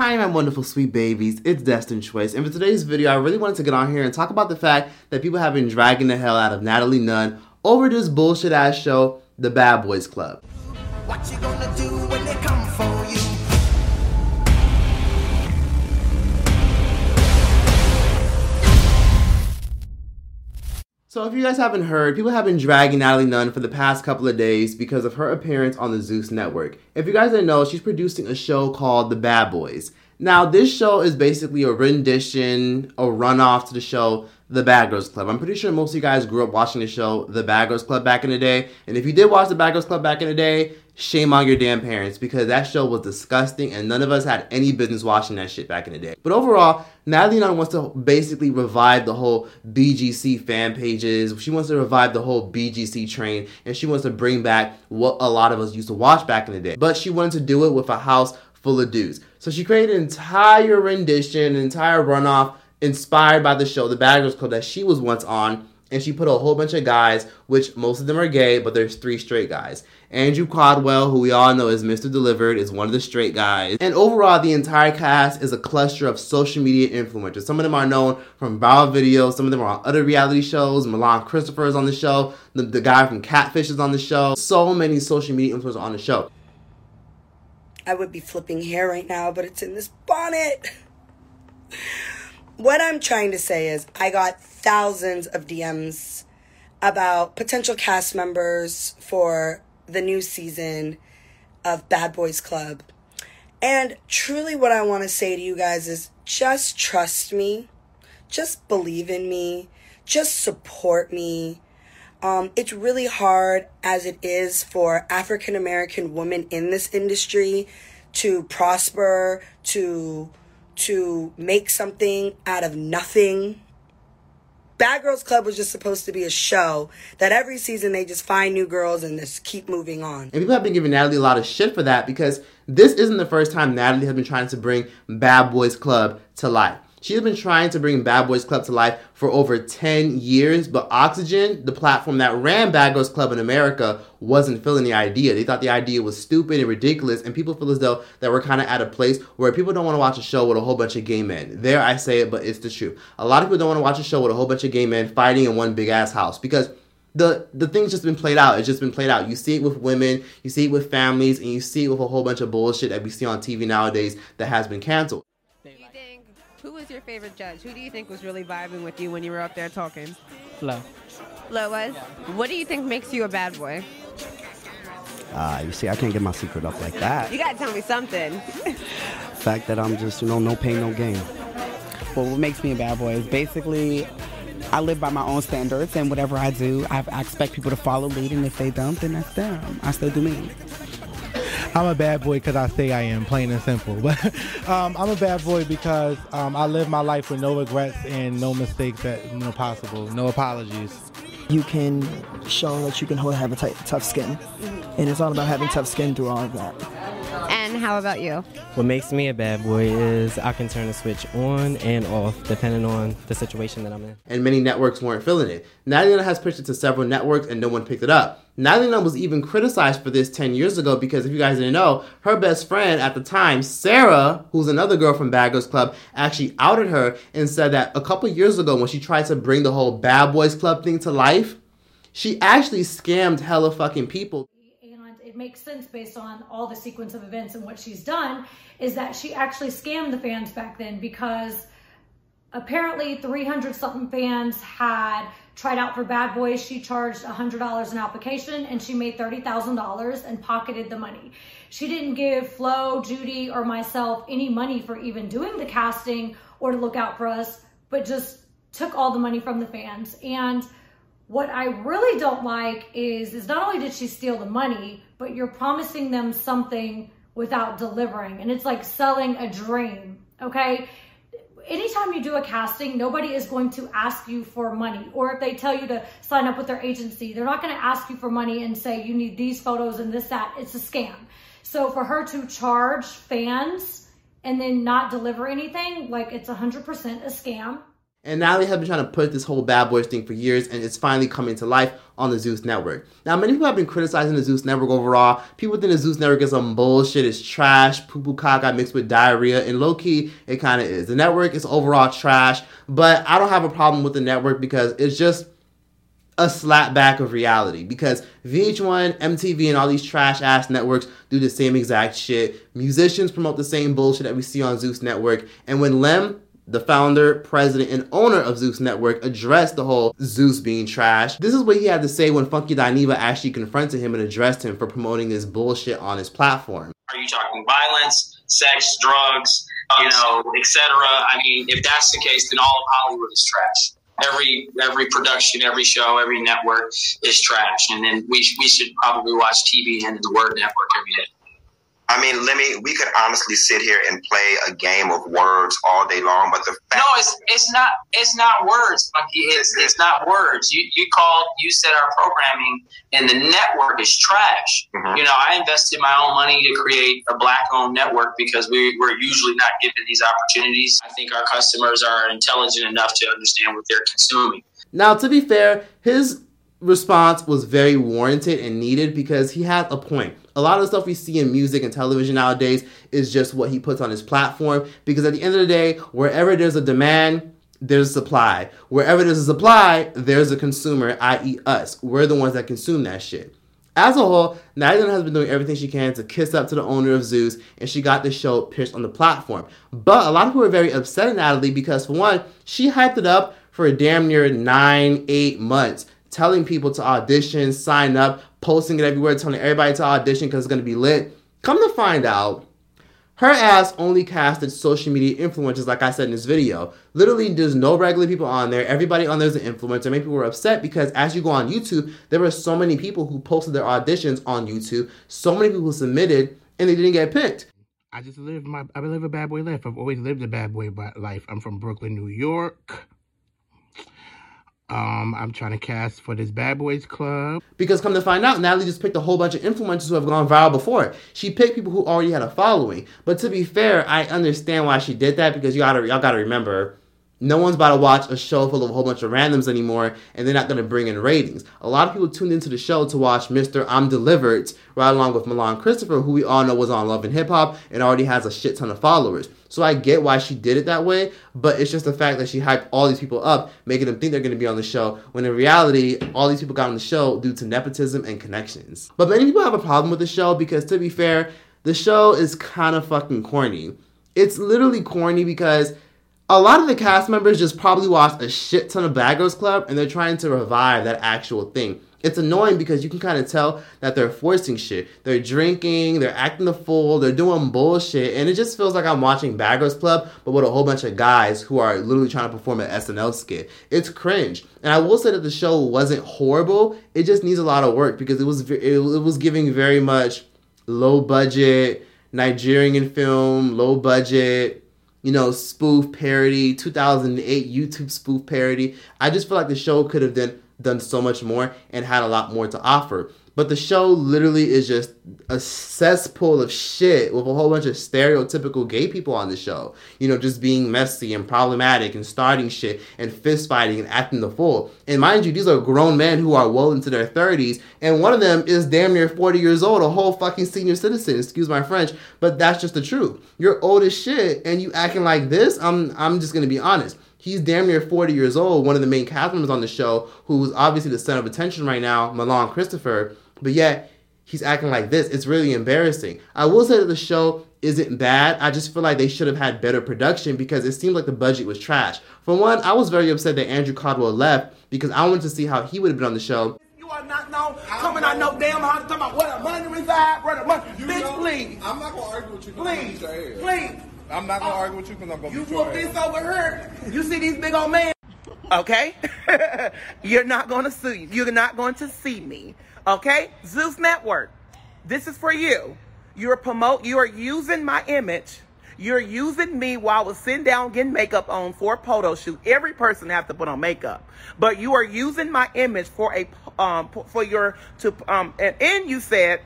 Hi, my wonderful sweet babies. It's Destined Choice, and for today's video, I really wanted to get on here and talk about the fact that people have been dragging the hell out of Natalie Nunn over this bullshit ass show, The Bad Boys Club. So if you guys haven't heard, people have been dragging Natalie Nunn for the past couple of days because of her appearance on the Zeus network. If you guys didn't know, she's producing a show called The Bad Boys. Now, this show is basically a rendition, a runoff to the show The Bad Girls Club. I'm pretty sure most of you guys grew up watching the show The Bad Girls Club back in the day. And if you did watch The Bad Girls Club back in the day, shame on your damn parents because that show was disgusting and none of us had any business watching that shit back in the day. But overall, Natalie Nunn wants to basically revive the whole BGC fan pages. She wants to revive the whole BGC train and she wants to bring back what a lot of us used to watch back in the day. But she wanted to do it with a house full of dudes. So she created an entire rendition, an entire runoff inspired by the show, The Bad Girls Club, that she was once on. And she put a whole bunch of guys, which most of them are gay, but there's three straight guys. Andrew Caldwell, who we all know as Mr. Delivered, is one of the straight guys. And overall, the entire cast is a cluster of social media influencers. Some of them are known from viral videos, some of them are on other reality shows. Milan Christopher is on the show, the, the guy from Catfish is on the show. So many social media influencers on the show. I would be flipping hair right now, but it's in this bonnet. What I'm trying to say is, I got thousands of DMs about potential cast members for the new season of Bad Boys Club. And truly, what I want to say to you guys is just trust me, just believe in me, just support me. Um, it's really hard as it is for African American women in this industry to prosper, to to make something out of nothing. Bad Girls Club was just supposed to be a show that every season they just find new girls and just keep moving on. And people have been giving Natalie a lot of shit for that because this isn't the first time Natalie has been trying to bring Bad Boys Club to life. She has been trying to bring Bad Boys Club to life for over 10 years, but Oxygen, the platform that ran Bad Girls Club in America, wasn't feeling the idea. They thought the idea was stupid and ridiculous, and people feel as though that we're kind of at a place where people don't want to watch a show with a whole bunch of gay men. There I say it, but it's the truth. A lot of people don't want to watch a show with a whole bunch of gay men fighting in one big ass house because the the thing's just been played out. It's just been played out. You see it with women, you see it with families, and you see it with a whole bunch of bullshit that we see on TV nowadays that has been canceled. Who was your favorite judge? Who do you think was really vibing with you when you were up there talking? Flo. Flo was? What do you think makes you a bad boy? Uh, you see, I can't get my secret up like that. You gotta tell me something. fact that I'm just, you know, no pain, no gain. Well, what makes me a bad boy is basically I live by my own standards, and whatever I do, I, I expect people to follow lead, and if they don't, then that's them. I still do me. I'm a bad boy because I say I am, plain and simple. But um, I'm a bad boy because um, I live my life with no regrets and no mistakes that you know possible, no apologies. You can show that you can have a t- tough skin, and it's all about having tough skin through all of that. And how about you? What makes me a bad boy is I can turn the switch on and off depending on the situation that I'm in. And many networks weren't feeling it. Natalie has pitched it to several networks and no one picked it up. Natalie was even criticized for this 10 years ago because if you guys didn't know, her best friend at the time, Sarah, who's another girl from Bad Girls Club, actually outed her and said that a couple years ago when she tried to bring the whole Bad Boys Club thing to life, she actually scammed hella fucking people it makes sense based on all the sequence of events and what she's done, is that she actually scammed the fans back then because apparently 300 something fans had tried out for Bad Boys. She charged $100 an application and she made $30,000 and pocketed the money. She didn't give Flo, Judy, or myself any money for even doing the casting or to look out for us, but just took all the money from the fans. And what I really don't like is, is not only did she steal the money, but you're promising them something without delivering. And it's like selling a dream, okay? Anytime you do a casting, nobody is going to ask you for money. Or if they tell you to sign up with their agency, they're not to ask you for money and say you need these photos and this, that. It's a scam. So for her to charge fans and then not deliver anything, like it's 100% a scam. And Natalie has been trying to put this whole Bad Boys thing for years, and it's finally coming to life on the Zeus Network. Now, many people have been criticizing the Zeus Network overall. People think the Zeus Network is some bullshit, it's trash, poo poo caca mixed with diarrhea, and low key, it kind of is. The network is overall trash, but I don't have a problem with the network because it's just a slapback of reality because VH1, MTV, and all these trash ass networks do the same exact shit. Musicians promote the same bullshit that we see on Zeus Network. And when Lem, the founder, president, and owner of Zeus Network, addressed the whole Zeus being trash, this is what he had to say when Funky Dineva actually confronted him and addressed him for promoting this bullshit on his platform. Are you talking violence, sex, drugs, you know, etc.? I mean, if that's the case, then all of Hollywood is trash every every production, every show, every network is trash, and then we we should probably watch TV and the Word Network every day. I mean, let me. We could honestly sit here and play a game of words all day long, but the fact no, it's it's not it's not words, Monkey. It's it's not words. You you called you said our programming and the network is trash. Mm-hmm. You know, I invested my own money to create a black owned network because we we're usually not given these opportunities. I think our customers are intelligent enough to understand what they're consuming. Now, to be fair, his response was very warranted and needed because he had a point. A lot of the stuff we see in music and television nowadays is just what he puts on his platform because at the end of the day, wherever there's a demand, there's a supply. Wherever there's a supply, there's a consumer, i.e., us. We're the ones that consume that shit. As a whole, Natalie has been doing everything she can to kiss up to the owner of Zeus, and she got the show pitched on the platform. But a lot of people are very upset at Natalie because, for one, she hyped it up for a damn near nine, eight months telling people to audition, sign up, posting it everywhere, telling everybody to audition because it's to be lit. Come to find out, her ass only casted social media influencers, like I said in this video. Literally, there's no regular people on there. Everybody on there is an influencer. Many people were upset because as you go on YouTube, there were so many people who posted their auditions on YouTube, so many people submitted, and they didn't get picked. I just live my I live a bad boy life. I've always lived a bad boy life. I'm from Brooklyn, New York. Um, I'm trying to cast for this Bad Boys Club. Because come to find out, Natalie just picked a whole bunch of influencers who have gone viral before. She picked people who already had a following. But to be fair, I understand why she did that because you gotta y'all gotta remember no one's about to watch a show full of a whole bunch of randoms anymore, and they're not going to bring in ratings. A lot of people tuned into the show to watch Mr. I'm Delivered, right along with Milan Christopher, who we all know was on Love and Hip Hop and already has a shit ton of followers. So I get why she did it that way, but it's just the fact that she hyped all these people up, making them think they're going to be on the show, when in reality, all these people got on the show due to nepotism and connections. But many people have a problem with the show because, to be fair, the show is kind of fucking corny. It's literally corny because a lot of the cast members just probably watched a shit ton of Bad Girls Club and they're trying to revive that actual thing. It's annoying because you can kind of tell that they're forcing shit. They're drinking, they're acting the fool, they're doing bullshit, and it just feels like I'm watching Bad Girls Club, but with a whole bunch of guys who are literally trying to perform an SNL skit. It's cringe. And I will say that the show wasn't horrible. It just needs a lot of work because it was it was giving very much low budget Nigerian film, low budget you know, spoof parody, 2008 YouTube spoof parody. I just feel like the show could have done done so much more and had a lot more to offer. But the show literally is just a cesspool of shit with a whole bunch of stereotypical gay people on the show. You know, just being messy and problematic and starting shit and fist fighting and acting the fool. And mind you, these are grown men who are well into their 30s, and one of them is damn near 40 years old, a whole fucking senior citizen, excuse my French, but that's just the truth. You're old as shit and you acting like this, I'm I'm just gonna be honest he's damn near 40 years old, one of the main cast members on the show, who's obviously the center of attention right now, Milan Christopher, but yet he's acting like this. It's really embarrassing. I will say that the show isn't bad. I just feel like they should have had better production because it seemed like the budget was trash. For one, I was very upset that Andrew Caldwell left because I wanted to see how he would have been on the show. You are not know coming out no damn house talking about where the money reside, where the money. You Bitch, know, please. I'm not gonna argue with you. Please, please. I'm not gonna uh, argue with you because I'm gonna. You whoop this over here. You see these big old men. Okay, you're not gonna see. You're not going to see me. Okay, Zeus Network. This is for you. You're promote. You are using my image. You're using me while I was sitting down getting makeup on for a photo shoot. Every person have to put on makeup, but you are using my image for a um for your to um and, and you said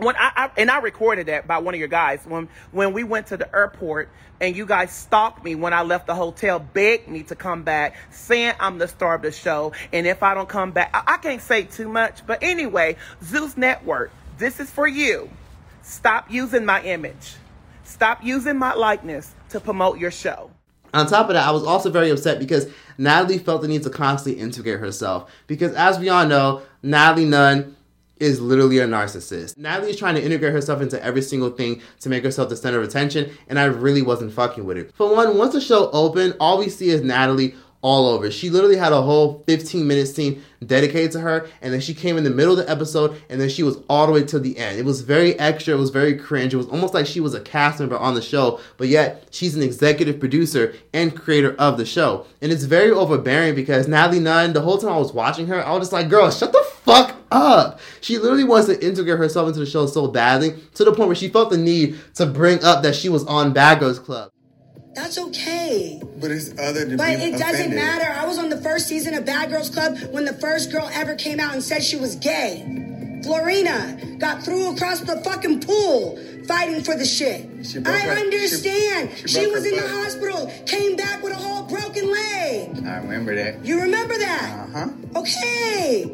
when I, I and I recorded that by one of your guys when when we went to the airport and you guys stalked me when I left the hotel, begged me to come back, saying I'm the star of the show, and if I don't come back, I, I can't say too much. But anyway, Zeus Network, this is for you. Stop using my image. Stop using my likeness to promote your show. On top of that, I was also very upset because Natalie felt the need to constantly integrate herself. Because as we all know, Natalie Nunn is literally a narcissist. Natalie is trying to integrate herself into every single thing to make herself the center of attention, and I really wasn't fucking with it. For one, once the show opened, all we see is Natalie all over. She literally had a whole 15 minute scene dedicated to her, and then she came in the middle of the episode, and then she was all the way to the end. It was very extra, it was very cringe. It was almost like she was a cast member on the show, but yet she's an executive producer and creator of the show. And it's very overbearing because Natalie Nunn, the whole time I was watching her, I was just like, girl, shut the fuck up. She literally wants to integrate herself into the show so badly to the point where she felt the need to bring up that she was on Bad Girls Club. That's okay. But it's other than But being it doesn't offended. matter. I was on the first season of Bad Girls Club when the first girl ever came out and said she was gay. Florina got threw across the fucking pool fighting for the shit. I her- understand. she She, broke was her in the hospital, came back with a whole broken leg. I remember that. You remember that? Uh huh. Okay.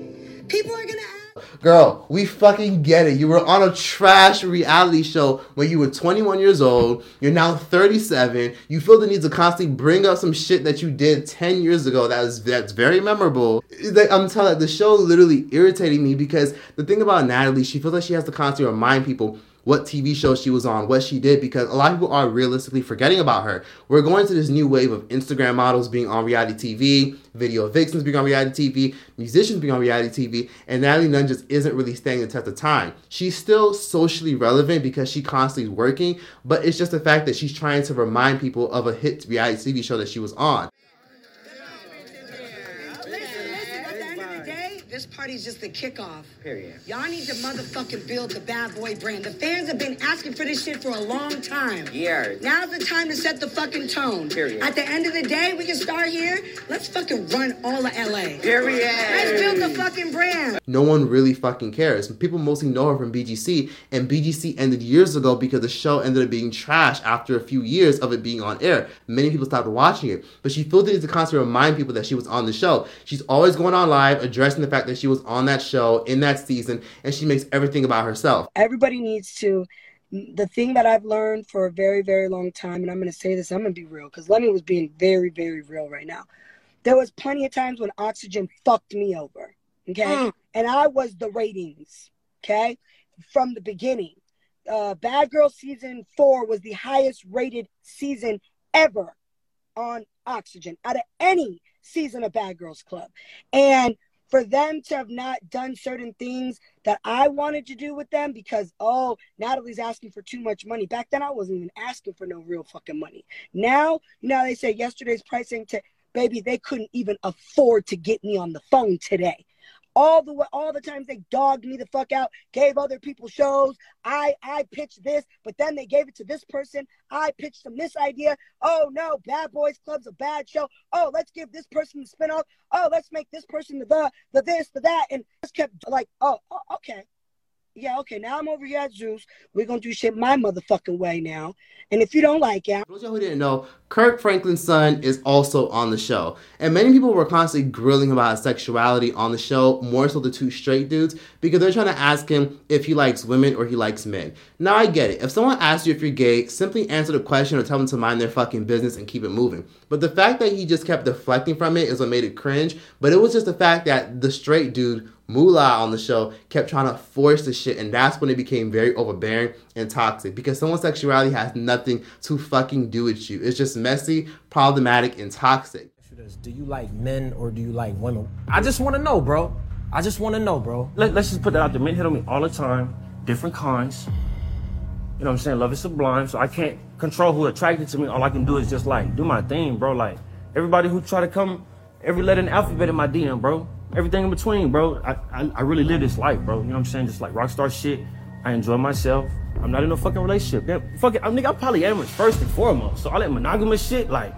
People are gonna ask. Girl, we fucking get it. You were on a trash reality show when you were 21 years old. You're now 37. You feel the need to constantly bring up some shit that you did 10 years ago. That is that's very memorable. Like, I'm telling you, the show literally irritating me because the thing about Natalie, she feels like she has to constantly remind people what TV show she was on, what she did, because a lot of people are realistically forgetting about her. We're going to this new wave of Instagram models being on reality TV, video vixens being on reality TV, musicians being on reality TV, and Natalie Nunn just isn't really staying the test of time. She's still socially relevant because she constantly is working, but it's just the fact that she's trying to remind people of a hit reality TV show that she was on. This party's just the kickoff. Period. Y'all need to motherfucking build the bad boy brand. The fans have been asking for this shit for a long time. Years. Now's the time to set the fucking tone. Period. At the end of the day, we can start here. Let's fucking run all of LA. Period. Let's build the fucking brand. no one really fucking cares. People mostly know her from BGC, and BGC ended years ago because the show ended up being trash after a few years of it being on air. Many people stopped watching it, but she feels the need to constantly remind people that she was on the show. She's always going on live, addressing the fact that she was on that show in that season, and she makes everything about herself. Everybody needs to. The thing that I've learned for a very, very long time, and I'm going to say this, I'm going to be real, because Lenny was being very, very real right now. There was plenty of times when Oxygen fucked me over, okay? Mm. And I was the ratings, okay? From the beginning. Uh, Bad Girl season four was the highest rated season ever on Oxygen out of any season of Bad Girls Club. And for them to have not done certain things that I wanted to do with them because, oh, Natalie's asking for too much money. Back then, I wasn't even asking for no real fucking money. Now, know, they say yesterday's pricing to, baby, they couldn't even afford to get me on the phone today. All the all the times they dogged me the fuck out, gave other people shows. I I pitched this, but then they gave it to this person. I pitched them this idea. Oh no, Bad Boys Club's a bad show. Oh, let's give this person the spinoff. Oh, let's make this person the the, the this, the that, and just kept like, oh, oh, okay. Yeah, okay. Now I'm over here at Zeus. We're gonna do shit my motherfucking way now. And if you don't like it, For those you who didn't know, Kirk Franklin's son is also on the show. And many people were constantly grilling about his sexuality on the show, more so the two straight dudes, because they're trying to ask him if he likes women or he likes men. Now I get it. If someone asks you if you're gay, simply answer the question or tell them to mind their fucking business and keep it moving. But the fact that he just kept deflecting from it is what made it cringe. But it was just the fact that the straight dude Moolah on the show kept trying to force the shit, and that's when it became very overbearing and toxic because someone's sexuality has nothing to fucking do with you. It's just messy, problematic, and toxic. Do you like men or do you like women? I just want to know, bro. I just want to know, bro. Let, let's just put that out there. Men hit on me all the time, different kinds. You know what I'm saying? Love is sublime, so I can't control who attracted to me. All I can do is just like do my thing, bro. Like everybody who try to come, every letter in the alphabet in my DM, bro. Everything in between, bro. I, I, I really live this life, bro. You know what I'm saying? Just like rock star shit. I enjoy myself. I'm not in a fucking relationship. Yeah, fuck it. I'm, nigga, I'm polyamorous first and foremost. So all that monogamous shit, like,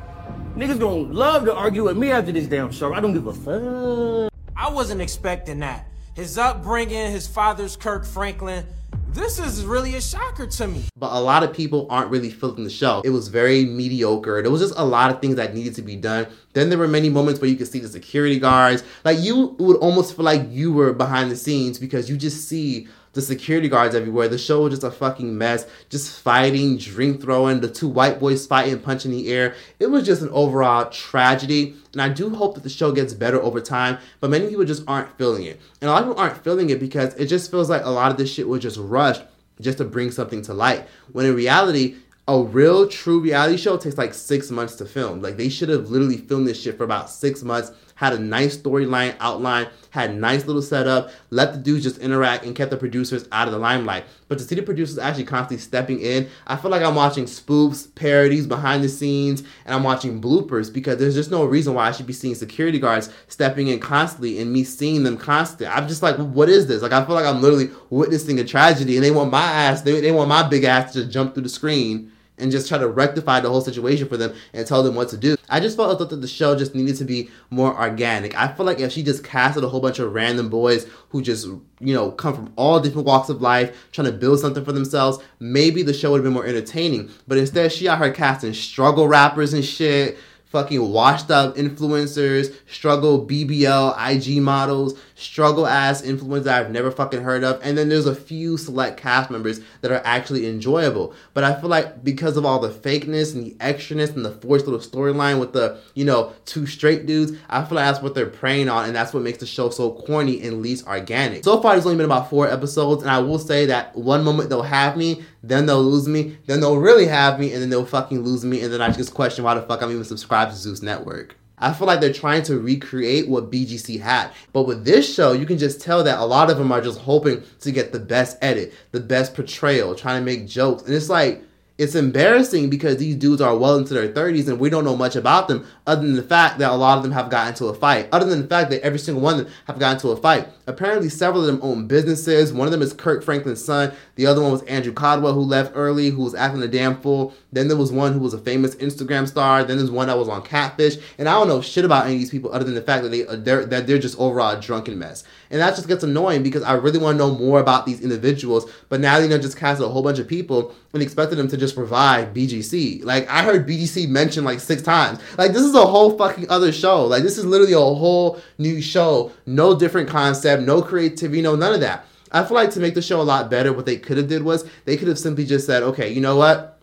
niggas gonna love to argue with me after this damn show. I don't give a fuck. I wasn't expecting that. His upbringing, his father's Kirk Franklin, This is really a shocker to me. But a lot of people aren't really feeling the show. It was very mediocre. There was just a lot of things that needed to be done. Then there were many moments where you could see the security guards. Like you would almost feel like you were behind the scenes because you just see the security guards everywhere. The show was just a fucking mess. Just fighting, drink throwing, the two white boys fighting, punching the air. It was just an overall tragedy. And I do hope that the show gets better over time, but many people just aren't feeling it. And a lot of people aren't feeling it because it just feels like a lot of this shit was just rushed just to bring something to light. When in reality, a real true reality show takes like six months to film. Like they should have literally filmed this shit for about six months, had a nice storyline outline, had nice little setup, let the dudes just interact and kept the producers out of the limelight. But to see the producers actually constantly stepping in, I feel like I'm watching spoofs, parodies, behind the scenes, and I'm watching bloopers because there's just no reason why I should be seeing security guards stepping in constantly and me seeing them constantly. I'm just like, what is this? Like I feel like I'm literally witnessing a tragedy and they want my ass, they, they want my big ass to just jump through the screen and just try to rectify the whole situation for them and tell them what to do. I just felt that the show just needed to be more organic. I feel like if she just casted a whole bunch of random boys who just, you know, come from all different walks of life, trying to build something for themselves, maybe the show would have been more entertaining. But instead, she out her casting struggle rappers and shit fucking washed up influencers, struggle BBL IG models, struggle ass influencers that I've never fucking heard of, and then there's a few select cast members that are actually enjoyable. But I feel like because of all the fakeness and the extraness and the forced little storyline with the, you know, two straight dudes, I feel like that's what they're preying on, and that's what makes the show so corny and least organic. So far, there's only been about four episodes, and I will say that one moment they'll have me, then they'll lose me, then they'll really have me, and then they'll fucking lose me, and then I just question why the fuck I'm even subscribed to Zeus Network. I feel like they're trying to recreate what BGC had. But with this show, you can just tell that a lot of them are just hoping to get the best edit, the best portrayal, trying to make jokes. And it's like, it's embarrassing because these dudes are well into their 30s and we don't know much about them other than the fact that a lot of them have gotten into a fight. Other than the fact that every single one of them have gotten into a fight. Apparently, several of them own businesses. One of them is Kirk Franklin's son. The other one was Andrew Caldwell, who left early, who was acting a damn fool. Then there was one who was a famous Instagram star. Then there's one that was on Catfish. And I don't know shit about any of these people other than the fact that they uh, they're, that they're just overall a drunken mess. And that just gets annoying because I really want to know more about these individuals. But now they just casted a whole bunch of people and expected them to just provide BGC. Like I heard BGC mentioned like six times. Like this is a whole fucking other show. Like this is literally a whole new show. No different concept, no creativity, no none of that. I feel like to make the show a lot better, what they could have did was they could have simply just said, okay, you know what?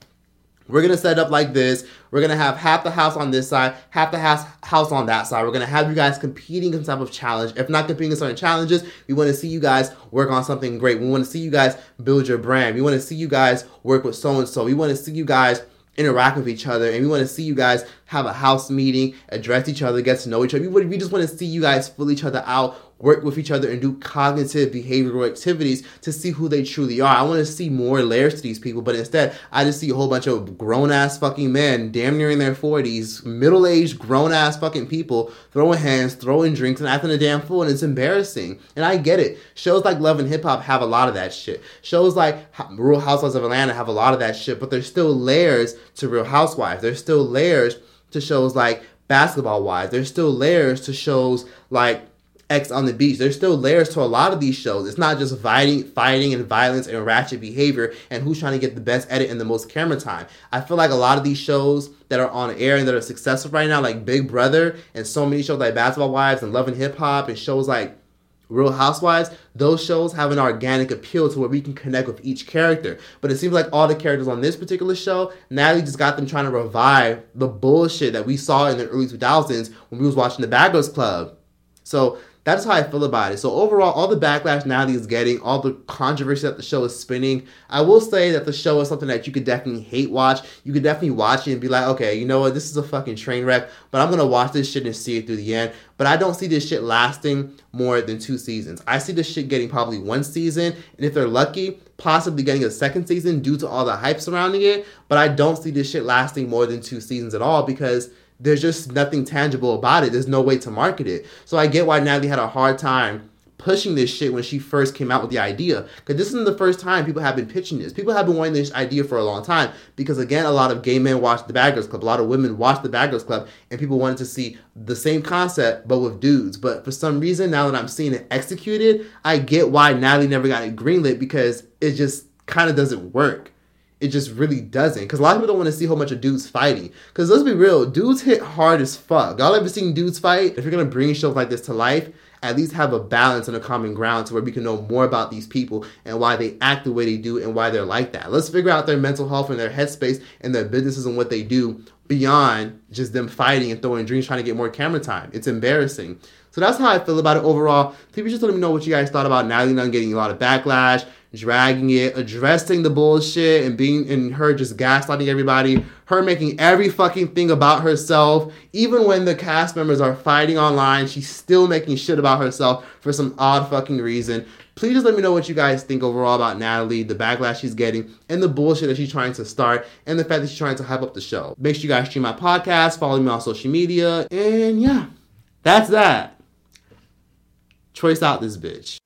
We're gonna set up like this. We're gonna have half the house on this side, half the house house on that side. We're gonna have you guys competing in some type of challenge. If not competing in certain challenges, we want to see you guys work on something great. We want to see you guys build your brand. We want to see you guys work with so and so. We want to see you guys interact with each other and we want to see you guys have a house meeting address each other get to know each other. We, just want to see you guys fill each other out work with each other and do cognitive behavioral activities to see who they truly are. I want to see more layers to these people, but instead, I just see a whole bunch of grown ass fucking men, damn near in their 40s, middle aged grown ass fucking people throwing hands, throwing drinks, and acting a damn fool, and it's embarrassing. And I get it. Shows like Love and Hip Hop have a lot of that shit. Shows like Real Housewives of Atlanta have a lot of that shit, but there's still layers to Real Housewives. There's still layers to shows like Basketball Wives. There's still layers to shows like Ex on the beach. There's still layers to a lot of these shows. It's not just fighting, fighting and violence and ratchet behavior and who's trying to get the best edit and the most camera time. I feel like a lot of these shows that are on air and that are successful right now, like Big Brother and so many shows like Basketball Wives and Love and Hip Hop and shows like Real Housewives, those shows have an organic appeal to where we can connect with each character. But it seems like all the characters on this particular show, Natalie just got them trying to revive the bullshit that we saw in the early 2000s when we was watching the Bad Girls Club. So that's how I feel about it. So overall, all the backlash Natalie is getting, all the controversy that the show is spinning, I will say that the show is something that you could definitely hate watch. You could definitely watch it and be like, okay, you know what, this is a fucking train wreck, but I'm gonna watch this shit and see it through the end. But I don't see this shit lasting more than two seasons. I see this shit getting probably one season, and if they're lucky, possibly getting a second season due to all the hype surrounding it. But I don't see this shit lasting more than two seasons at all because there's just nothing tangible about it. There's no way to market it. So I get why Natalie had a hard time pushing this shit when she first came out with the idea. Because this isn't the first time people have been pitching this. People have been wanting this idea for a long time. Because again, a lot of gay men watch the Bad Girls Club, a lot of women watch the Bad Girls Club, and people wanted to see the same concept but with dudes. But for some reason, now that I'm seeing it executed, I get why Natalie never got it greenlit because it just kind of doesn't work. It just really doesn't. Because a lot of people don't want to see a whole bunch of dudes fighting. Because let's be real, dudes hit hard as fuck. Y'all ever seen dudes fight? If you're going to bring shows like this to life, at least have a balance and a common ground to where we can know more about these people and why they act the way they do and why they're like that. Let's figure out their mental health and their headspace and their businesses and what they do beyond just them fighting and throwing drinks trying to get more camera time. It's embarrassing. So that's how I feel about it overall. Please just let me know what you guys thought about Natalie Nunn getting a lot of backlash, dragging it, addressing the bullshit, and being and her just gaslighting everybody. Her making every fucking thing about herself. Even when the cast members are fighting online, she's still making shit about herself for some odd fucking reason. Please just let me know what you guys think overall about Natalie, the backlash she's getting, and the bullshit that she's trying to start, and the fact that she's trying to hype up the show. Make sure you guys stream my podcast, follow me on social media, and yeah, that's that. Choice out this bitch.